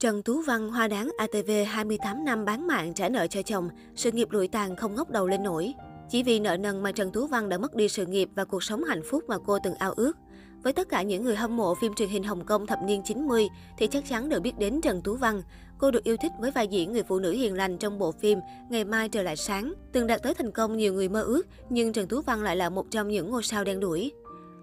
Trần Tú Văn hoa đáng ATV 28 năm bán mạng trả nợ cho chồng, sự nghiệp lụi tàn không ngóc đầu lên nổi. Chỉ vì nợ nần mà Trần Tú Văn đã mất đi sự nghiệp và cuộc sống hạnh phúc mà cô từng ao ước. Với tất cả những người hâm mộ phim truyền hình Hồng Kông thập niên 90 thì chắc chắn đều biết đến Trần Tú Văn. Cô được yêu thích với vai diễn người phụ nữ hiền lành trong bộ phim Ngày mai trời lại sáng. Từng đạt tới thành công nhiều người mơ ước, nhưng Trần Tú Văn lại là một trong những ngôi sao đen đuổi.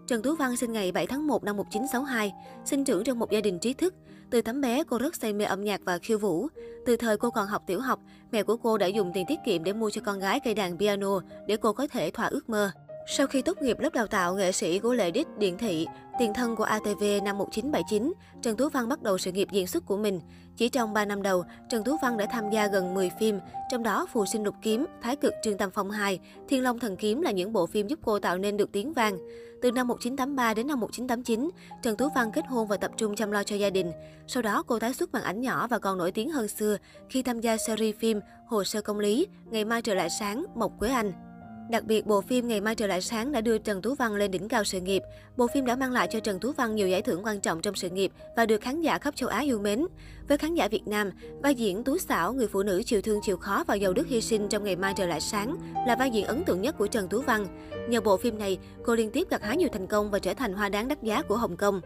Trần Tú Văn sinh ngày 7 tháng 1 năm 1962, sinh trưởng trong một gia đình trí thức. Từ tấm bé, cô rất say mê âm nhạc và khiêu vũ. Từ thời cô còn học tiểu học, mẹ của cô đã dùng tiền tiết kiệm để mua cho con gái cây đàn piano để cô có thể thỏa ước mơ. Sau khi tốt nghiệp lớp đào tạo nghệ sĩ của Lệ Đích Điện Thị, tiền thân của ATV năm 1979, Trần Tú Văn bắt đầu sự nghiệp diễn xuất của mình. Chỉ trong 3 năm đầu, Trần Tú Văn đã tham gia gần 10 phim, trong đó Phù sinh lục kiếm, Thái cực Trương Tam Phong 2, Thiên Long Thần Kiếm là những bộ phim giúp cô tạo nên được tiếng vang. Từ năm 1983 đến năm 1989, Trần Tú Văn kết hôn và tập trung chăm lo cho gia đình. Sau đó, cô tái xuất màn ảnh nhỏ và còn nổi tiếng hơn xưa khi tham gia series phim Hồ sơ công lý, Ngày mai Trở lại sáng, Mộc Quế Anh. Đặc biệt, bộ phim Ngày mai trời lại sáng đã đưa Trần Tú Văn lên đỉnh cao sự nghiệp. Bộ phim đã mang lại cho Trần Tú Văn nhiều giải thưởng quan trọng trong sự nghiệp và được khán giả khắp châu Á yêu mến. Với khán giả Việt Nam, vai diễn Tú xảo, người phụ nữ chịu thương chịu khó và giàu đức hy sinh trong Ngày mai trời lại sáng là vai diễn ấn tượng nhất của Trần Tú Văn. Nhờ bộ phim này, cô liên tiếp gặt hái nhiều thành công và trở thành hoa đáng đắt giá của Hồng Kông.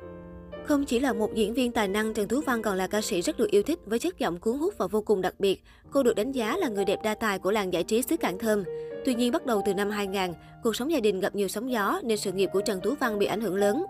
Không chỉ là một diễn viên tài năng, Trần Tú Văn còn là ca sĩ rất được yêu thích với chất giọng cuốn hút và vô cùng đặc biệt. Cô được đánh giá là người đẹp đa tài của làng giải trí xứ Cảng Thơm. Tuy nhiên, bắt đầu từ năm 2000, cuộc sống gia đình gặp nhiều sóng gió nên sự nghiệp của Trần Tú Văn bị ảnh hưởng lớn.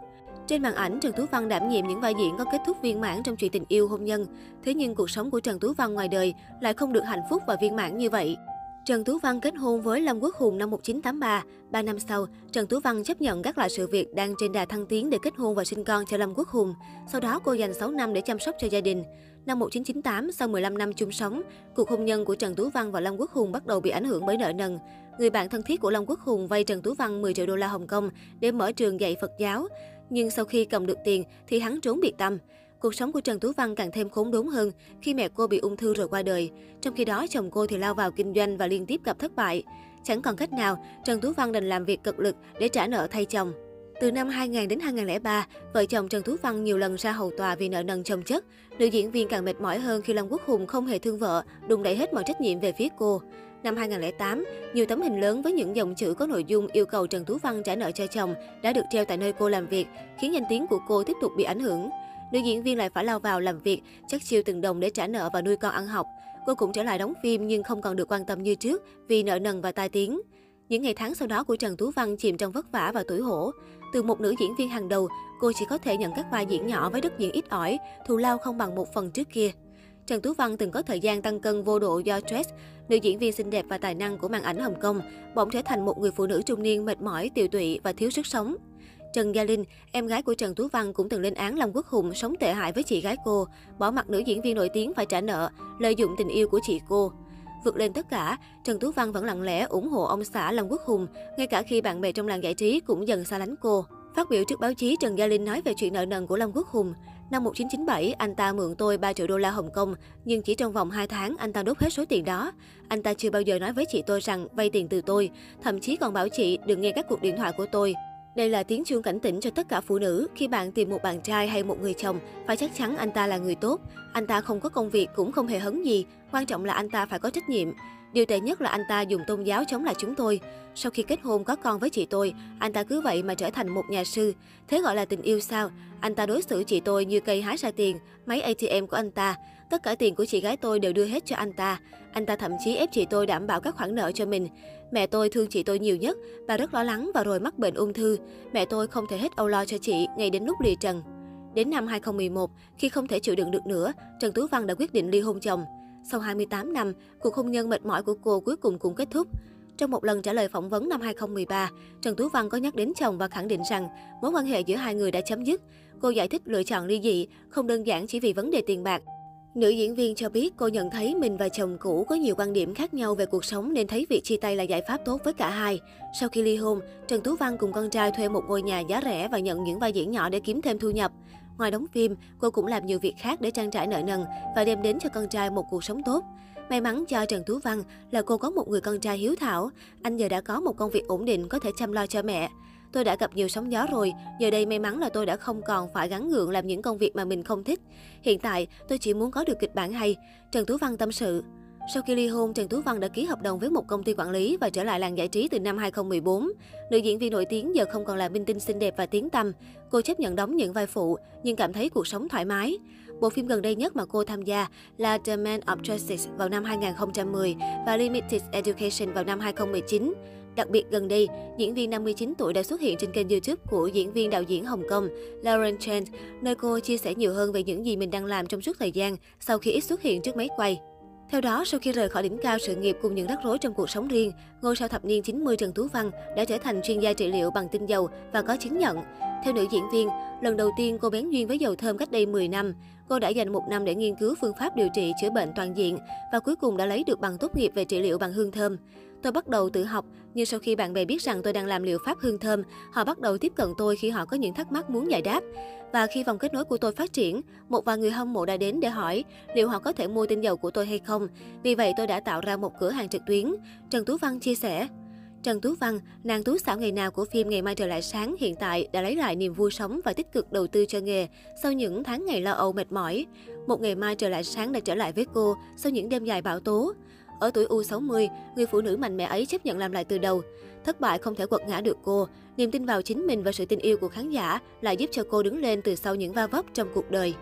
Trên màn ảnh, Trần Tú Văn đảm nhiệm những vai diễn có kết thúc viên mãn trong chuyện tình yêu hôn nhân. Thế nhưng cuộc sống của Trần Tú Văn ngoài đời lại không được hạnh phúc và viên mãn như vậy. Trần Tú Văn kết hôn với Lâm Quốc Hùng năm 1983. Ba năm sau, Trần Tú Văn chấp nhận gác lại sự việc đang trên đà thăng tiến để kết hôn và sinh con cho Lâm Quốc Hùng. Sau đó, cô dành 6 năm để chăm sóc cho gia đình. Năm 1998, sau 15 năm chung sống, cuộc hôn nhân của Trần Tú Văn và Lâm Quốc Hùng bắt đầu bị ảnh hưởng bởi nợ nần. Người bạn thân thiết của Long Quốc Hùng vay Trần Tú Văn 10 triệu đô la Hồng Kông để mở trường dạy Phật giáo. Nhưng sau khi cầm được tiền thì hắn trốn biệt tâm. Cuộc sống của Trần Tú Văn càng thêm khốn đốn hơn khi mẹ cô bị ung thư rồi qua đời. Trong khi đó, chồng cô thì lao vào kinh doanh và liên tiếp gặp thất bại. Chẳng còn cách nào, Trần Tú Văn đành làm việc cực lực để trả nợ thay chồng. Từ năm 2000 đến 2003, vợ chồng Trần Tú Văn nhiều lần ra hầu tòa vì nợ nần chồng chất. Nữ diễn viên càng mệt mỏi hơn khi Lâm Quốc Hùng không hề thương vợ, đùng đẩy hết mọi trách nhiệm về phía cô. Năm 2008, nhiều tấm hình lớn với những dòng chữ có nội dung yêu cầu Trần Tú Văn trả nợ cho chồng đã được treo tại nơi cô làm việc, khiến danh tiếng của cô tiếp tục bị ảnh hưởng. Nữ diễn viên lại phải lao vào làm việc, chắc chiêu từng đồng để trả nợ và nuôi con ăn học. Cô cũng trở lại đóng phim nhưng không còn được quan tâm như trước vì nợ nần và tai tiếng. Những ngày tháng sau đó của Trần Tú Văn chìm trong vất vả và tuổi hổ. Từ một nữ diễn viên hàng đầu, cô chỉ có thể nhận các vai diễn nhỏ với đất diễn ít ỏi, thù lao không bằng một phần trước kia. Trần Tú Văn từng có thời gian tăng cân vô độ do stress. Nữ diễn viên xinh đẹp và tài năng của màn ảnh Hồng Kông, bỗng trở thành một người phụ nữ trung niên mệt mỏi, tiều tụy và thiếu sức sống. Trần Gia Linh, em gái của Trần Tú Văn cũng từng lên án Lâm Quốc Hùng sống tệ hại với chị gái cô, bỏ mặt nữ diễn viên nổi tiếng phải trả nợ, lợi dụng tình yêu của chị cô. Vượt lên tất cả, Trần Tú Văn vẫn lặng lẽ ủng hộ ông xã Lâm Quốc Hùng, ngay cả khi bạn bè trong làng giải trí cũng dần xa lánh cô. Phát biểu trước báo chí, Trần Gia Linh nói về chuyện nợ nần của Lâm Quốc Hùng. Năm 1997, anh ta mượn tôi 3 triệu đô la Hồng Kông, nhưng chỉ trong vòng 2 tháng anh ta đốt hết số tiền đó. Anh ta chưa bao giờ nói với chị tôi rằng vay tiền từ tôi, thậm chí còn bảo chị đừng nghe các cuộc điện thoại của tôi. Đây là tiếng chuông cảnh tỉnh cho tất cả phụ nữ. Khi bạn tìm một bạn trai hay một người chồng, phải chắc chắn anh ta là người tốt. Anh ta không có công việc cũng không hề hấn gì. Quan trọng là anh ta phải có trách nhiệm. Điều tệ nhất là anh ta dùng tôn giáo chống lại chúng tôi. Sau khi kết hôn có con với chị tôi, anh ta cứ vậy mà trở thành một nhà sư. Thế gọi là tình yêu sao? Anh ta đối xử chị tôi như cây hái ra tiền, máy ATM của anh ta. Tất cả tiền của chị gái tôi đều đưa hết cho anh ta. Anh ta thậm chí ép chị tôi đảm bảo các khoản nợ cho mình. Mẹ tôi thương chị tôi nhiều nhất, bà rất lo lắng và rồi mắc bệnh ung thư. Mẹ tôi không thể hết âu lo cho chị ngay đến lúc lìa trần. Đến năm 2011, khi không thể chịu đựng được nữa, Trần Tú Văn đã quyết định ly hôn chồng. Sau 28 năm, cuộc hôn nhân mệt mỏi của cô cuối cùng cũng kết thúc. Trong một lần trả lời phỏng vấn năm 2013, Trần Tú Văn có nhắc đến chồng và khẳng định rằng mối quan hệ giữa hai người đã chấm dứt. Cô giải thích lựa chọn ly dị không đơn giản chỉ vì vấn đề tiền bạc. Nữ diễn viên cho biết cô nhận thấy mình và chồng cũ có nhiều quan điểm khác nhau về cuộc sống nên thấy việc chia tay là giải pháp tốt với cả hai. Sau khi ly hôn, Trần Tú Văn cùng con trai thuê một ngôi nhà giá rẻ và nhận những vai diễn nhỏ để kiếm thêm thu nhập. Ngoài đóng phim, cô cũng làm nhiều việc khác để trang trải nợ nần và đem đến cho con trai một cuộc sống tốt. May mắn cho Trần Tú Văn là cô có một người con trai hiếu thảo. Anh giờ đã có một công việc ổn định có thể chăm lo cho mẹ. Tôi đã gặp nhiều sóng gió rồi, giờ đây may mắn là tôi đã không còn phải gắn gượng làm những công việc mà mình không thích. Hiện tại, tôi chỉ muốn có được kịch bản hay. Trần Tú Văn tâm sự. Sau khi ly hôn, Trần Tú Văn đã ký hợp đồng với một công ty quản lý và trở lại làng giải trí từ năm 2014. Nữ diễn viên nổi tiếng giờ không còn là minh tinh xinh đẹp và tiếng tăm. Cô chấp nhận đóng những vai phụ, nhưng cảm thấy cuộc sống thoải mái. Bộ phim gần đây nhất mà cô tham gia là The Man of Justice vào năm 2010 và Limited Education vào năm 2019. Đặc biệt gần đây, diễn viên 59 tuổi đã xuất hiện trên kênh YouTube của diễn viên đạo diễn Hồng Kông Lauren Chen, nơi cô chia sẻ nhiều hơn về những gì mình đang làm trong suốt thời gian sau khi ít xuất hiện trước máy quay. Theo đó, sau khi rời khỏi đỉnh cao sự nghiệp cùng những rắc rối trong cuộc sống riêng, ngôi sao thập niên 90 Trần Tú Văn đã trở thành chuyên gia trị liệu bằng tinh dầu và có chứng nhận. Theo nữ diễn viên, lần đầu tiên cô bén duyên với dầu thơm cách đây 10 năm. Cô đã dành một năm để nghiên cứu phương pháp điều trị chữa bệnh toàn diện và cuối cùng đã lấy được bằng tốt nghiệp về trị liệu bằng hương thơm. Tôi bắt đầu tự học, nhưng sau khi bạn bè biết rằng tôi đang làm liệu pháp hương thơm, họ bắt đầu tiếp cận tôi khi họ có những thắc mắc muốn giải đáp. Và khi vòng kết nối của tôi phát triển, một vài người hâm mộ đã đến để hỏi liệu họ có thể mua tinh dầu của tôi hay không. Vì vậy tôi đã tạo ra một cửa hàng trực tuyến. Trần Tú Văn chia sẻ. Trần Tú Văn, nàng tú xảo ngày nào của phim Ngày mai trở lại sáng hiện tại đã lấy lại niềm vui sống và tích cực đầu tư cho nghề sau những tháng ngày lo âu mệt mỏi. Một ngày mai trở lại sáng đã trở lại với cô sau những đêm dài bão tố. Ở tuổi U60, người phụ nữ mạnh mẽ ấy chấp nhận làm lại từ đầu. Thất bại không thể quật ngã được cô. Niềm tin vào chính mình và sự tình yêu của khán giả lại giúp cho cô đứng lên từ sau những va vấp trong cuộc đời.